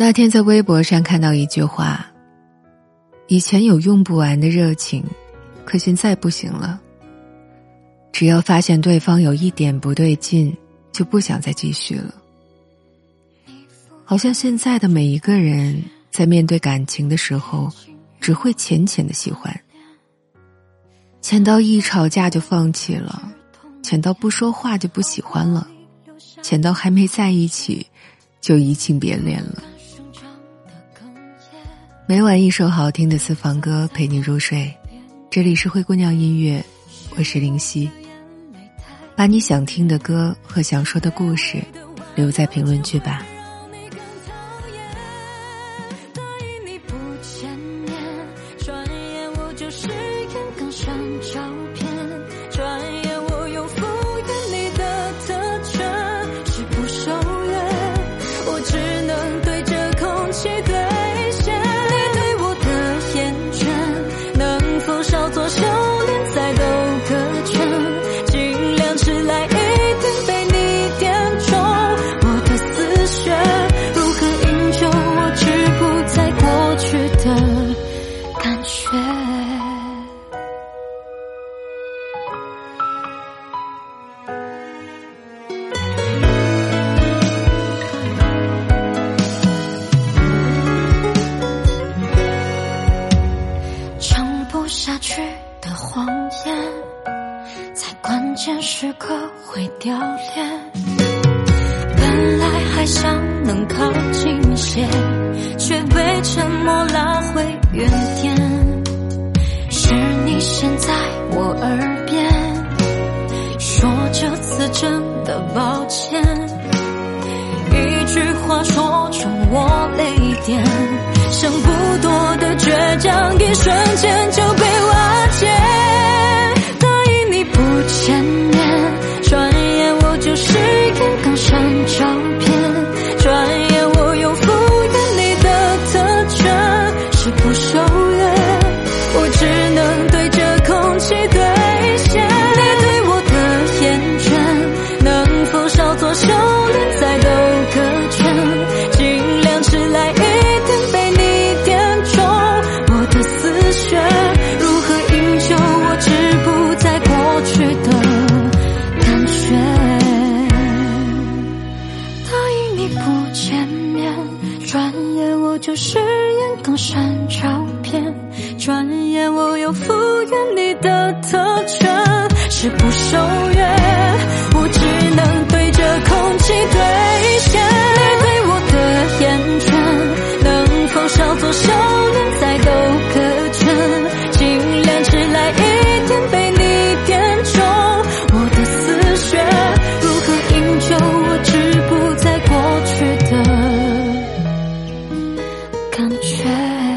那天在微博上看到一句话：“以前有用不完的热情，可现在不行了。只要发现对方有一点不对劲，就不想再继续了。好像现在的每一个人在面对感情的时候，只会浅浅的喜欢，浅到一吵架就放弃了，浅到不说话就不喜欢了，浅到还没在一起，就移情别恋了。”每晚一首好听的私房歌陪你入睡，这里是灰姑娘音乐，我是林夕。把你想听的歌和想说的故事留在评论区吧。学撑不下去的谎言，在关键时刻会掉链，本来还想能靠近些，却被沉默拉回原点。这次真的抱歉，一句话戳中我泪点，想不多的倔强，一瞬间你不见面转眼我就誓言更删照片转眼我又复原你的特权是不守约。却